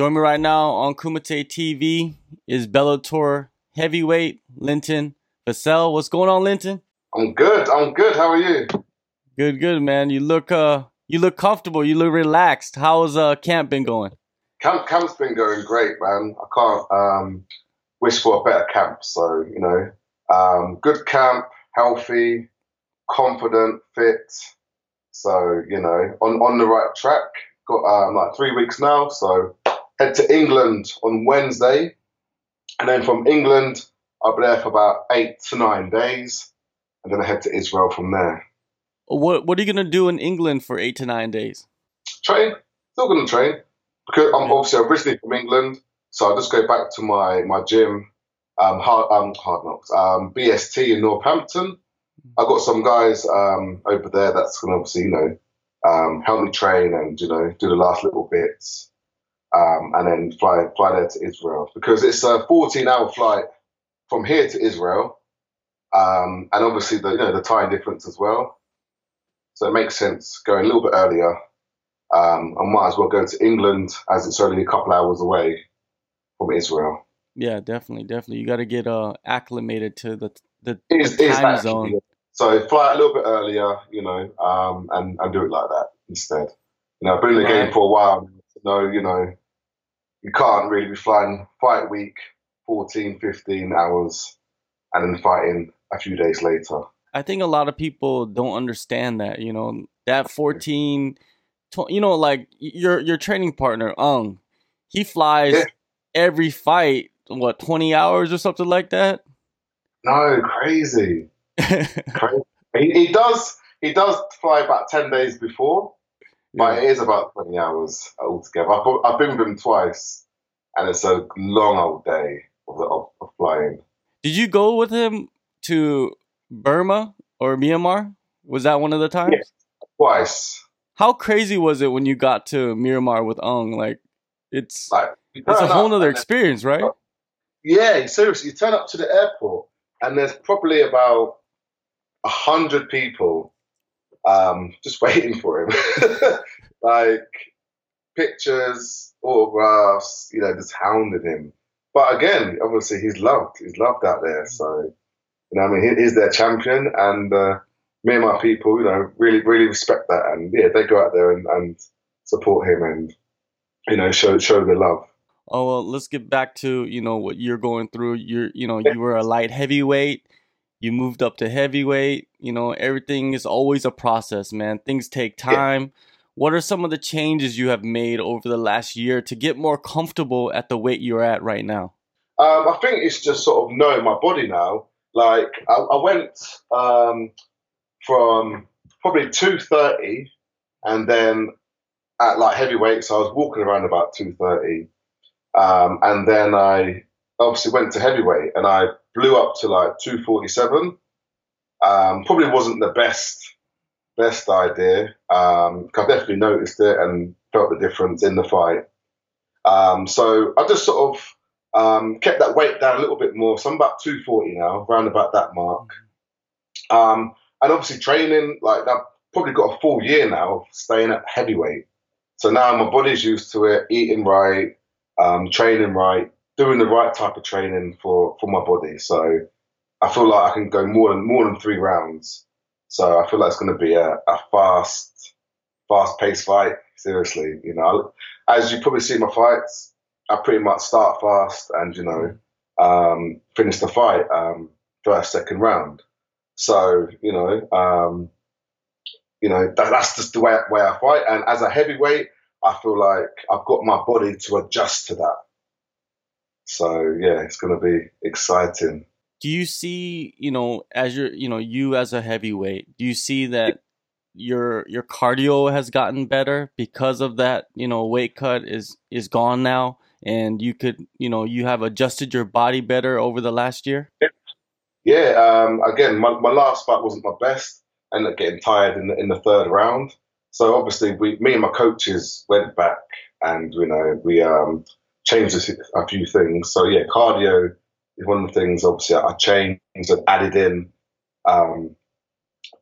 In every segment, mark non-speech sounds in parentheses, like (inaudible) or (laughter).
Join me right now on Kumite TV is Bellator heavyweight Linton Vassell. What's going on, Linton? I'm good. I'm good. How are you? Good, good, man. You look uh you look comfortable. You look relaxed. How's uh camp been going? Camp camp's been going great, man. I can't um wish for a better camp. So you know, um, good camp, healthy, confident, fit. So you know, on on the right track. Got um, like three weeks now. So head to England on Wednesday, and then from England I'll be there for about eight to nine days, and then I head to Israel from there. What What are you gonna do in England for eight to nine days? Train. Still gonna train because I'm obviously originally from England, so I just go back to my my gym, um, hard um, hard knocks, um, BST in Northampton. I've got some guys um, over there that's gonna obviously you know um, help me train and you know do the last little bits, um, and then fly fly there to Israel because it's a 14 hour flight from here to Israel, um, and obviously the you know the time difference as well. So it makes sense going a little bit earlier. Um, I might as well go to England as it's only a couple hours away from Israel. Yeah, definitely, definitely. You got to get uh acclimated to the the, is, the time actually, zone. So fly a little bit earlier, you know, um, and, and do it like that instead. You know, I've been in the Right. game for a while. No, you know, you can't really be flying fight week 14, 15 hours and then fighting a few days later. I think a lot of people don't understand that. You know that fourteen, tw- you know, like your your training partner Aung, he flies Yeah. every fight what twenty hours or something like that. No, crazy. (laughs) crazy. He, he does he does fly about 10 days before, but it is about 20 hours altogether. I've, I've been with him twice, and it's a long old day of, of, of flying. Did you go with him to Burma or Myanmar? Was that one of the times? Yes. Twice. How crazy was it when you got to Myanmar with Aung? Like, it's Like, it's a whole up nother experience, right? Yeah, seriously, you turn up to the airport, and there's probably about a hundred people um, just (laughs) waiting for him. (laughs) like pictures, autographs, you know, just hounded him. But again, obviously, he's loved. He's loved out there. So, you know, I mean, he, he's their champion, and uh, me and my people, you know, really, really respect that. And yeah, they go out there and, and support him, and you know, show show the love. Oh well, let's get back to you know what you're going through. You're you know you were a light heavyweight, you moved up to heavyweight. You know everything is always a process, man. Things take time. What are some of the changes you have made over the last year to get more comfortable at the weight you're at right now? Um, I think it's just sort of knowing my body now. Like I, I went um, from probably two thirty, and then at like heavyweight, so I was walking around about two thirty, um, and then I obviously went to heavyweight, and I blew up to like two forty seven. Um, probably wasn't the best best idea. Um, I definitely noticed it and felt the difference in the fight. Um, so I just sort of um, kept that weight down a little bit more. So I'm about 240 now, around about that mark. Um, and obviously training, like I've probably got a full year now of staying at heavyweight. So now my body's used to it, eating right, um, training right, doing the right type of training for, for my body. So I feel like I can go more than more than three rounds. So I feel like it's going to be a, a fast, fast paced fight. Seriously, you know, as you probably see my fights, I pretty much start fast and you know um, finish the fight um, first second round. So you know, um, you know that, that's just the way way I fight. And as a heavyweight, I feel like I've got my body to adjust to that. So yeah, it's going to be exciting. Do you see you know as you're you know you as a heavyweight? Do you see that your your cardio has gotten better because of that you know weight cut is is gone now and you could you know you have adjusted your body better over the last year Yeah, um, again, my, my last fight wasn't my best. I ended up getting tired in the, in the third round. So obviously, we, me and my coaches went back and you know we um, changed a, few things. So yeah, cardio is one of the things. Obviously, I changed and added in, um,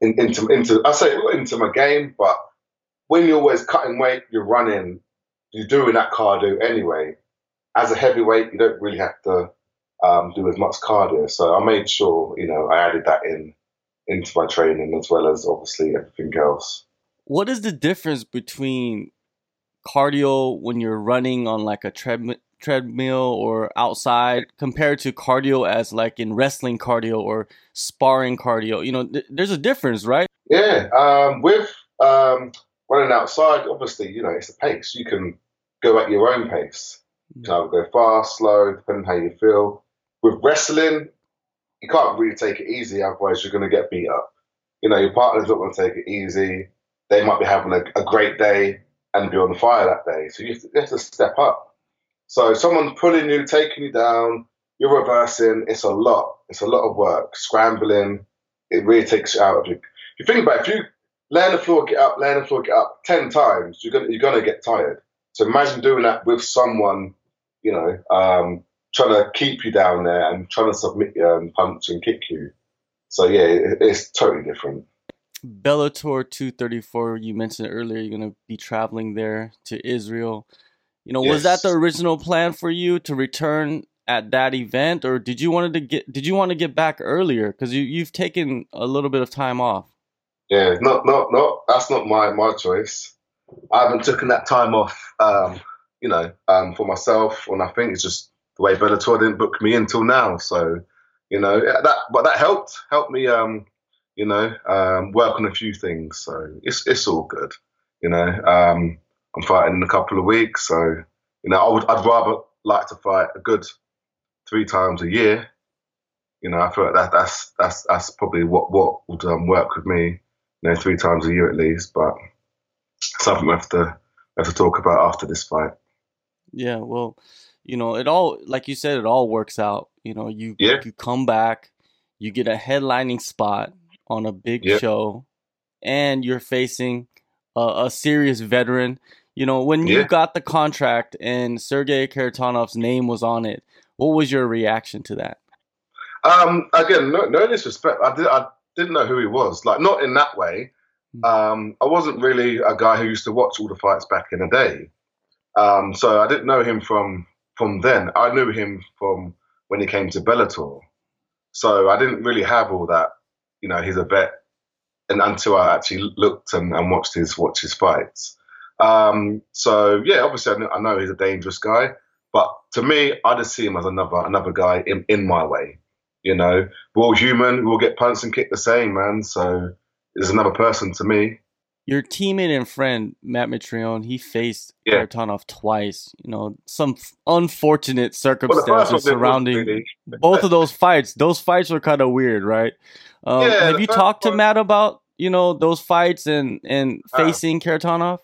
in into into I say into my game. But when you're always cutting weight, you're running. you're doing that cardio anyway. As a heavyweight, you don't really have to um, do as much cardio. So I made sure, you know, I added that in into my training as well as obviously everything else. What is the difference between cardio when you're running on like a treadmill? treadmill or outside compared to cardio as like in wrestling cardio or sparring cardio? You know th- there's a difference right? Yeah um, with um, running outside obviously you know it's a pace. You can go at your own pace. You can either go fast slow depending how you feel. With wrestling you can't really take it easy otherwise you're going to get beat up. You know your partner's not going to take it easy. They might be having a, a great day and be on fire that day so you have to, you have to step up so someone's pulling you, taking you down, you're reversing. It's a lot. It's a lot of work. Scrambling. It really takes you out of you. If you think about it, if you lay on the floor, get up, lay on the floor, get up ten times, you're gonna you're gonna get tired. So imagine doing that with someone, you know, um, trying to keep you down there and trying to submit you and punch and kick you. So yeah, it, it's totally different. Bellator 234, you mentioned earlier, you're going to be traveling there to Israel. You know, yes. was that the original plan for you to return at that event, or did you wanted to get did you want to get back earlier because you you've taken a little bit of time off? Yeah, not not not that's not my my choice. I haven't taken that time off, um, you know, um, for myself or nothing. It's just the way Bellator didn't book me until now. So, you know, that but that helped helped me, um, you know, um, work on a few things. So it's it's all good, you know. Um, I'm fighting in a couple of weeks. So, you know, I would I'd rather like to fight a good three times a year. You know, I feel like that that's that's that's probably what what would um, work with me. You know, three times a year at least. But something we have to we have to talk about after this fight. Yeah, well, you know, it all like you said, it all works out. You know, you yeah. you come back, you get a headlining spot on a big yeah. show, and you're facing a, a serious veteran you know, when yeah. you got the contract and Sergey Kharitonov's name was on it, what was your reaction to that? Um, again, no, no disrespect. I, did, I didn't know who he was. Like, not in that way. Hmm. Um, I wasn't really a guy who used to watch all the fights back in the day. Um, so I didn't know him from from then. I knew him from when he came to Bellator. So I didn't really have all that. You know, he's a vet, and until I actually looked and, and watched his watch his fights. Um, so yeah, obviously I know, I know, he's a dangerous guy, but to me, I just see him as another another guy in, in my way. You know, we're all human. We'll get punched and kicked the same, man. So there's another person to me. Your teammate and friend Matt Mitrione, he faced yeah. Kharitonov twice. You know, some unfortunate circumstances well, surrounding really... both of those fights. Those fights were kind of weird, right? Um, yeah, have you talked to Matt about you know those fights and and uh, facing uh, Kharitonov?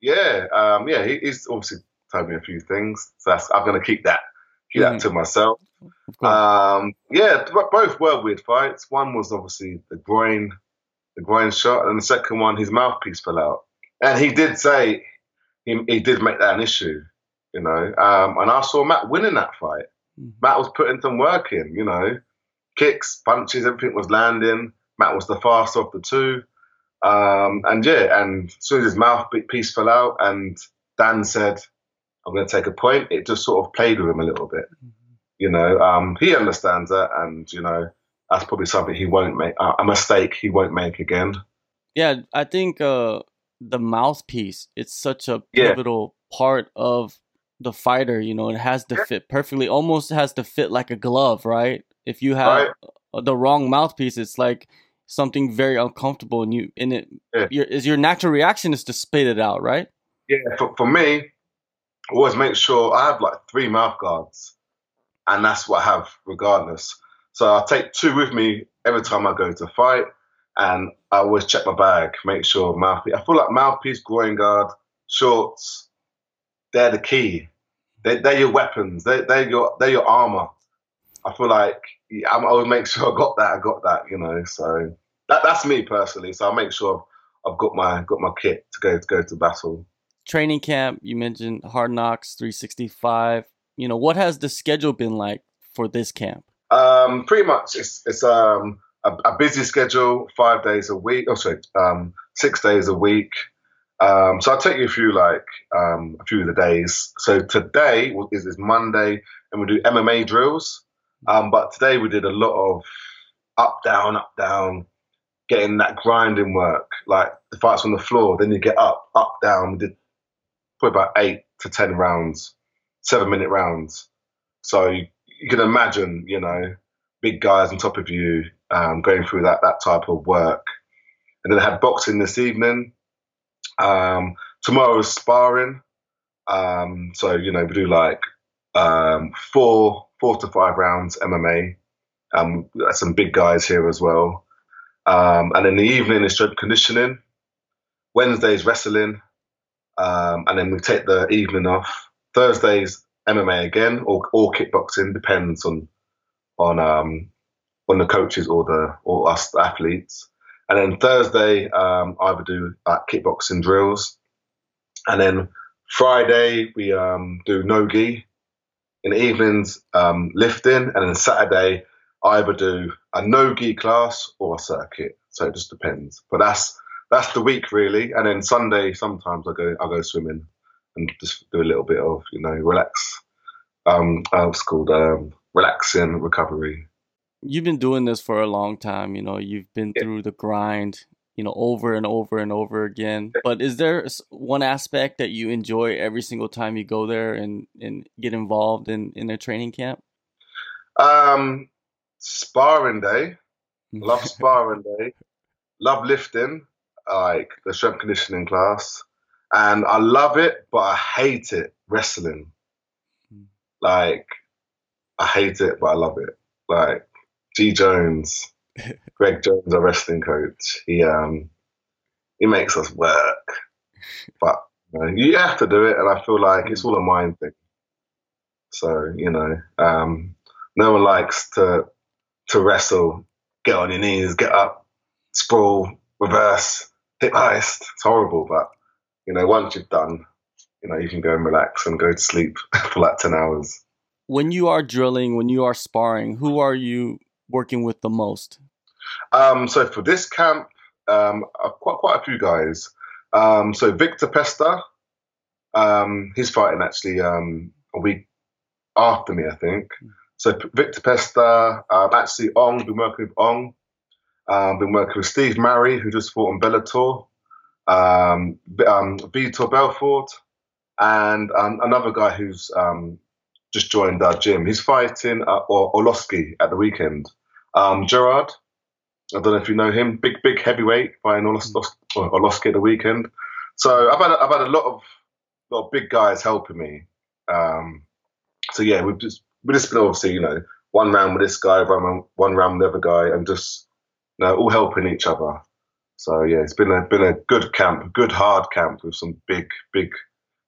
Yeah, um, yeah, he, he's obviously told me a few things, so I'm going to keep that keep mm. that to myself. Um, yeah, both were weird fights. One was obviously the groin, the groin shot, and the second one, his mouthpiece fell out. And he did say he, he did make that an issue, you know. Um, and I saw Matt winning that fight. Mm. Matt was putting some work in, you know, kicks, punches, everything was landing. Matt was the faster of the two. Um, and yeah, and as soon as his mouthpiece fell out and Dan said, I'm going to take a point, it just sort of played with him a little bit. Mm-hmm. You know, um, he understands that, and, you know, that's probably something he won't make, uh, a mistake he won't make again. Yeah, I think uh, the mouthpiece, it's such a pivotal yeah. part of the fighter. You know, it has to fit perfectly, almost has to fit like a glove, right? If you have right. the wrong mouthpiece, it's like something very uncomfortable and you in it yeah. your, is your natural reaction is to spit it out right? Yeah for, for me always make sure i have like three mouth guards and that's what i have regardless. So i take two with me every time i go to fight and i always check my bag make sure mouthpiece i feel like mouthpiece groin guard shorts they're the key. They, they're your weapons. They, they're your they're your armor. I feel like yeah, I would make sure I got that. I got that, you know. So that, that's me personally. So I'll make sure I've, I've got my got my kit to go to go to battle. Training camp. You mentioned Hard Knocks 365. You know what has the schedule been like for this camp? Um, pretty much it's it's um a, a busy schedule, five days a week. Oh, sorry, um, six days a week. Um, so I'll take you through like um, a few of the days. So today is, is Monday, and we do MMA drills. Um, but today we did a lot of up down, up down, getting that grinding work. Like the fights on the floor, then you get up, up down. We did probably about eight to ten rounds, seven minute rounds. So you, you can imagine, you know, big guys on top of you um, going through that that type of work. And then I had boxing this evening. Um, tomorrow is sparring. Um, so you know we do like um, four four to five rounds MMA. Um, some big guys here as well. Um, and in the evening is strength conditioning. Wednesday's wrestling. Um, and then we take the evening off. Thursday's MMA again or, or kickboxing, depends on on um, on the coaches or the or us athletes. And then Thursday, um, I would do uh, kickboxing drills. And then Friday, we um, do no gi. In the evenings, um, lifting. And then Saturday, I either do a no gi class or a circuit. So it just depends. But that's that's the week really. And then Sunday, sometimes I go I go swimming and just do a little bit of you know relax. Um, uh, it's called um, relaxing recovery you've been doing this for a long time. You know, you've been yeah. through the grind, you know, over and over and over again. But is there one aspect that you enjoy every single time you go there and, and get involved in, in a training camp? Um, sparring day. Love sparring day. Love lifting, like the strength conditioning class. And I love it, but I hate it wrestling. Hmm. Like, I hate it, but I love it. Like, G Jones, Greg Jones, our wrestling coach, he um he makes us work, but you, know, you have to do it, and I feel like it's all a mind thing. So you know, um, no one likes to to wrestle, get on your knees, get up, sprawl, reverse, hip heist. It's horrible, but you know, once you've done, you know, you can go and relax and go to sleep (laughs) for like ten hours. When you are drilling, when you are sparring, who are you working with the most? Um, so for this camp, um, quite quite a few guys. Um, so Victor Pesta, um, he's fighting actually um, a week after me, I think. So Victor Pesta, um, actually Aung, been working with Aung, um, been working with Steve Murray, who just fought on Bellator, um, um, Vitor Belfort, and um, another guy who's just joined our gym. He's fighting uh, Arlovski at the weekend. Gerard, I don't know if you know him, big big heavyweight fighting Arlovski at the weekend. So I've had a, I've had a lot of lot of big guys helping me. Um, so yeah, we've just we've just been obviously you know one round with this guy, one one round with the other guy, and just you know all helping each other. So yeah, it's been a been a good camp, a good hard camp with some big big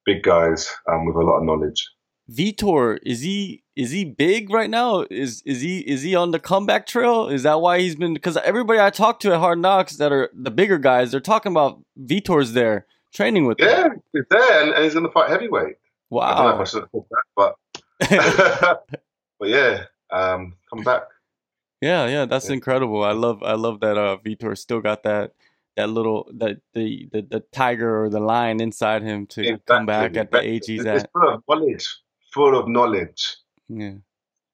big guys um, with a lot of knowledge. Vitor is he is he big right now? Is is he is he on the comeback trail? Is that why he's been? Because everybody I talk to at Hard Knocks that are the bigger guys, they're talking about Vitor's there training with. Yeah, them. he's there, and, and, he's going to fight heavyweight. Wow. I don't know if I should have that, but (laughs) but yeah, um, come back. Yeah, yeah, that's yeah. incredible. I love I love that uh Vitor still got that that little that the, the the tiger or the lion inside him to exactly. come back at the age he's it's at full of knowledge. Yeah.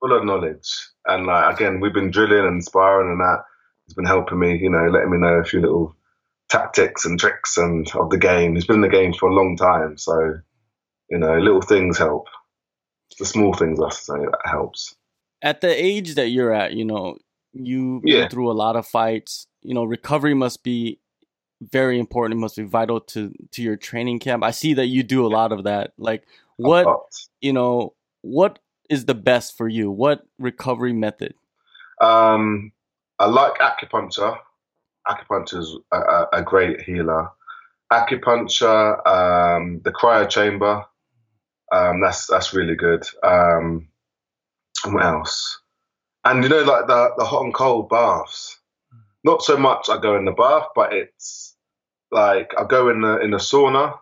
Full of knowledge. And like again, we've been drilling and sparring and that. He's been helping me, you know, letting me know a few little tactics and tricks and of the game. He's been in the game for a long time, so you know, little things help. the small things I say that helps. At the age that you're at, you know, you yeah. been through a lot of fights. You know, recovery must be very important. It must be vital to to your training camp. I see that you do a lot of that. Like, what you know what is the best for you? What recovery method? Um i like acupuncture. Acupuncture is a, a, great healer. Acupuncture um the cryo chamber um that's that's really good. Um what else? And you know like the the hot and cold baths. Not so much i go in the bath but it's like i go in the in the sauna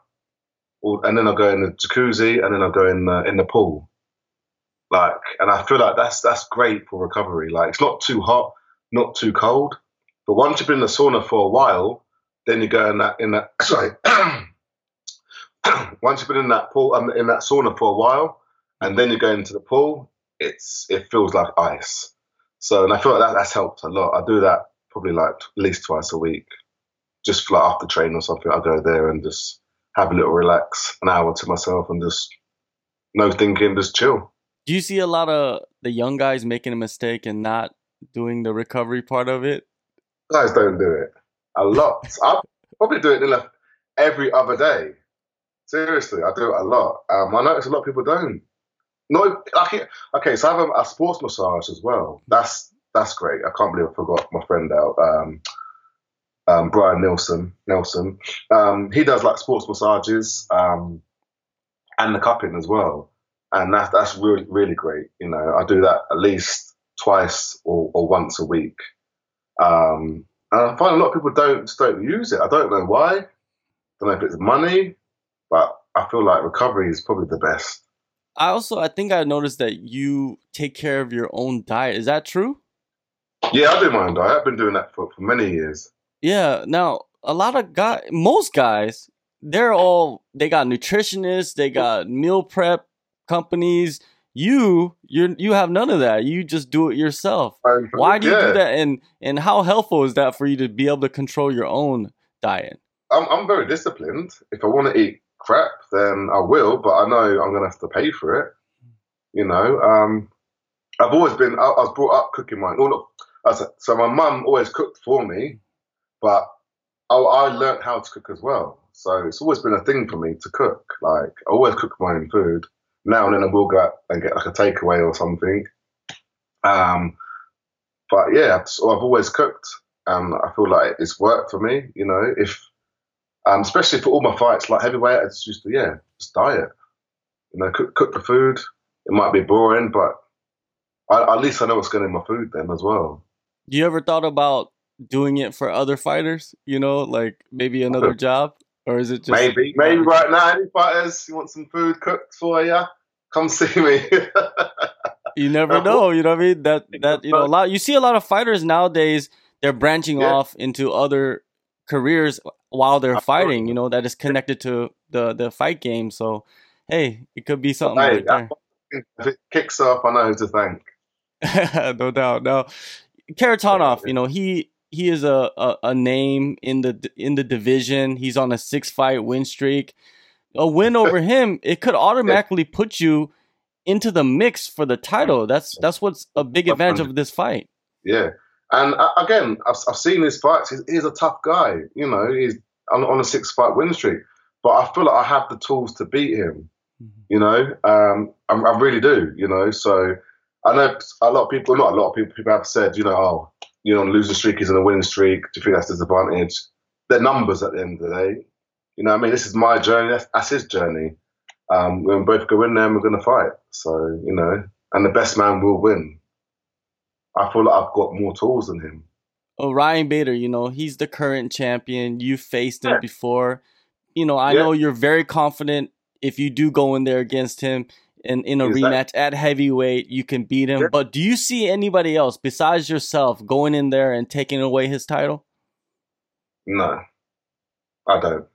and then I'll go in the jacuzzi, and then I'll go in the in the pool. Like, and I feel like that's that's great for recovery. Like, it's not too hot, not too cold, but once you've been in the sauna for a while, then you go in that in that (coughs) sorry, (coughs) once you've been in that pool, um, in that sauna for a while, and then you go into the pool, it's it feels like ice. So, and I feel like that, that's helped a lot. I do that probably like at least twice a week, just like after training or something. I go there and just have a little relax, an hour to myself, and just no thinking, just chill. Do you see a lot of the young guys making a mistake and not doing the recovery part of it? Guys don't do it a lot. (laughs) I probably do it every other day. Seriously, I do it a lot. Um, I notice a lot of people don't. No, okay, so I have a, a, sports massage as well. That's that's great. I can't believe I forgot my friend out. Um, um, Brian Nelson. Nelson. Um, he does like sports massages um, and the cupping as well, and that's that's really really great. You know, I do that at least twice or, or once a week. Um, and I find a lot of people don't don't use it. I don't know why. I don't know if it's money, but I feel like recovery is probably the best. I also I think I noticed that you take care of your own diet. Is that true? Yeah, I do my own diet. I've been doing that for, for many years. Yeah. Now a lot of guys, most guys, they're all they got nutritionists, they got meal prep companies. You you you have none of that. You just do it yourself. Why do you yeah. do that? And and how helpful is that for you to be able to control your own diet? I'm I'm very disciplined. If I want to eat crap, then I will. But I know I'm going to have to pay for it. You know, um, I've always been. I, I, was brought up cooking my own. So my mum always cooked for me, but I, I learned how to cook as well. So it's always been a thing for me to cook. Like I always cook my own food. Now and then I will go and get like a takeaway or something. Um, but yeah, so I've always cooked, and I feel like it's worked for me. You know, if um, especially for all my fights, like heavyweight, I just yeah, just diet. You know, cook, cook the food. It might be boring, but I, at least I know what's going in my food then as well. You ever thought about doing it for other fighters? You know, like maybe another (laughs) job, or is it just maybe, maybe um, right now? Any fighters, you want some food cooked for you? Come see me. (laughs) you never know. You know what I mean? That that you know a lot. You see a lot of fighters nowadays. They're branching yeah. off into other careers while they're fighting. You know that is connected to the the fight game. So hey, it could be something hey, right. If it kicks off, I know who to thank. (laughs) no doubt. Now, Kharitonov, you know he he is a, a, a name in the in the division. He's on a six fight win streak. A win (laughs) over him, it could automatically put you into the mix for the title. That's that's what's a big advantage of this fight. Yeah, and uh, again, I've, I've seen his fights. He's, he's, a tough guy. You know, he's on, on a six fight win streak. But I feel like I have the tools to beat him. Mm-hmm. You know, um, I, I, really do. You know, so I know a lot of people, not a lot of people, people have said, you know, oh, you know, on a losing streak is on a winning streak. Do you think that's disadvantage? They're numbers at the end of the day. You know, I mean, this is my journey. That's, that's his journey. Um, we're both go in there and we're going to fight. So, you know, and the best man will win. I feel like I've got more tools than him. Oh, Ryan Bader, you know, he's the current champion. You faced him yeah. before. You know, I yeah. know you're very confident if you do go in there against him in, in a rematch at heavyweight, you can beat him. Yeah. But do you see anybody else besides yourself going in there and taking away his title? No, I don't.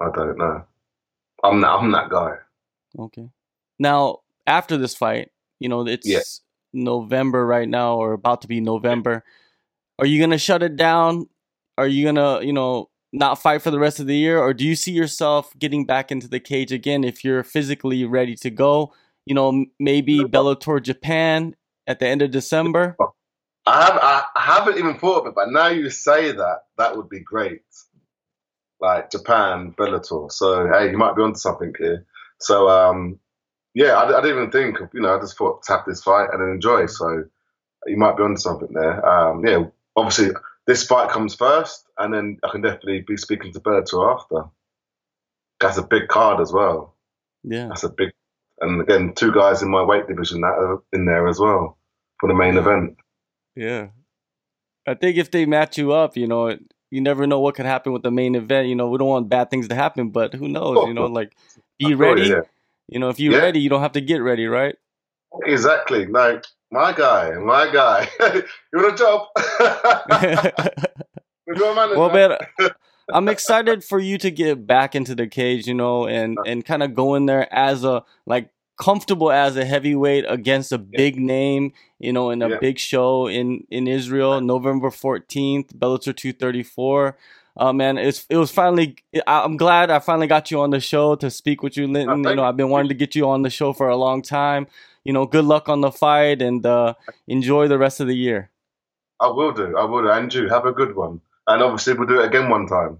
I don't know. I'm not. I'm that guy. Okay. Now, after this fight, you know it's November right now or about to be November. Are you gonna shut it down? Are you gonna, you know, not fight for the rest of the year, or do you see yourself getting back into the cage again if you're physically ready to go? You know, maybe Bellator Japan at the end of December. I, have, haven't even thought of it, but now you say that, that would be great. Like Japan, Bellator. So hey, you might be onto something here. So um, yeah, I, I, didn't even think of, you know, I just thought tap this fight and enjoy. So you might be onto something there. Um, yeah, obviously this fight comes first, and then I can definitely be speaking to Bellator after. That's a big card as well. Yeah, that's a big, and again, two guys in my weight division that are in there as well for the main event. Yeah, I think if they match you up, you know, you never know what could happen with the main event. You know, we don't want bad things to happen, but who knows? Oh, you know, (laughs) like be ready. yeah. You know, if you're yeah. ready, you don't have to get ready, right? Exactly. Like my guy, my guy. (laughs) (laughs) you want a job? well, man, I'm excited for you to get back into the cage, you know, and and kind of go in there as a like comfortable as a heavyweight against a big yeah. name, you know, in a yeah. big show in in Israel, November 14th, Bellator 234. Uh, man, it's it was finally. I'm glad I finally got you on the show to speak with you, Linton. you know, I've been wanting to get you on the show for a long time. You know, good luck on the fight and uh, enjoy the rest of the year. I will do. I will do. Andrew, have a good one, and obviously we'll do it again one time.